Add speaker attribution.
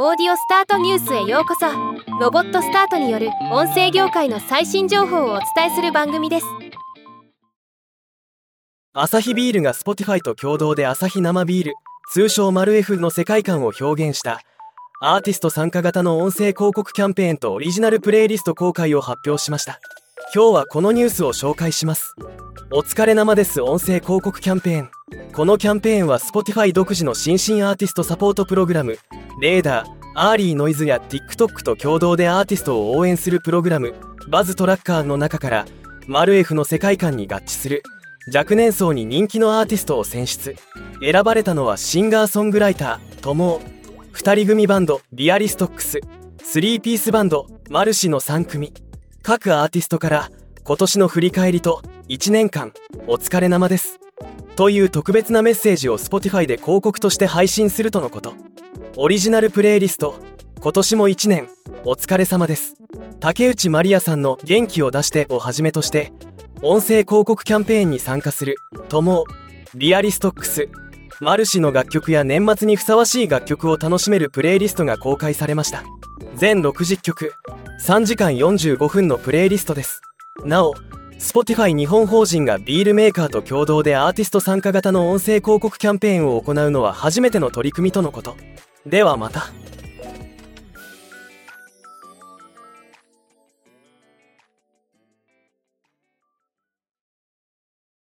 Speaker 1: オーディオスタートニュースへようこそ。ロボットスタートによる音声業界の最新情報をお伝えする番組です。
Speaker 2: アサヒビールが Spotify と共同でアサヒ生ビール通称マル F の世界観を表現した。アーティスト参加型の音声広告キャンペーンとオリジナルプレイリスト公開を発表しました。今日はこのニュースを紹介します。お疲れ生です。音声広告キャンペーン。このキャンペーンは Spotify 独自の新進アーティストサポートプログラム。レーダーアーリーノイズや TikTok と共同でアーティストを応援するプログラムバズトラッカーの中からマルエフの世界観に合致する若年層に人気のアーティストを選出。選ばれたのはシンガーソングライタートモ2人組バンドビアリストックス3ピースバンドマルシの3組。各アーティストから今年の振り返りと1年間お疲れ生です。という特別なメッセージを Spotify で広告として配信するとのこと。オリジナルプレイリスト。今年も1年。お疲れ様です。竹内まりやさんの「元気を出して」をはじめとして音声広告キャンペーンに参加するトモリアリストックス。マルシの楽曲や年末にふさわしい楽曲を楽しめるプレイリストが公開されました。全60曲。3時間45分のプレイリストです。なお Spotify 日本法人がビールメーカーと共同でアーティスト参加型の音声広告キャンペーンを行うのは初めての取り組みとのこと。ではまた。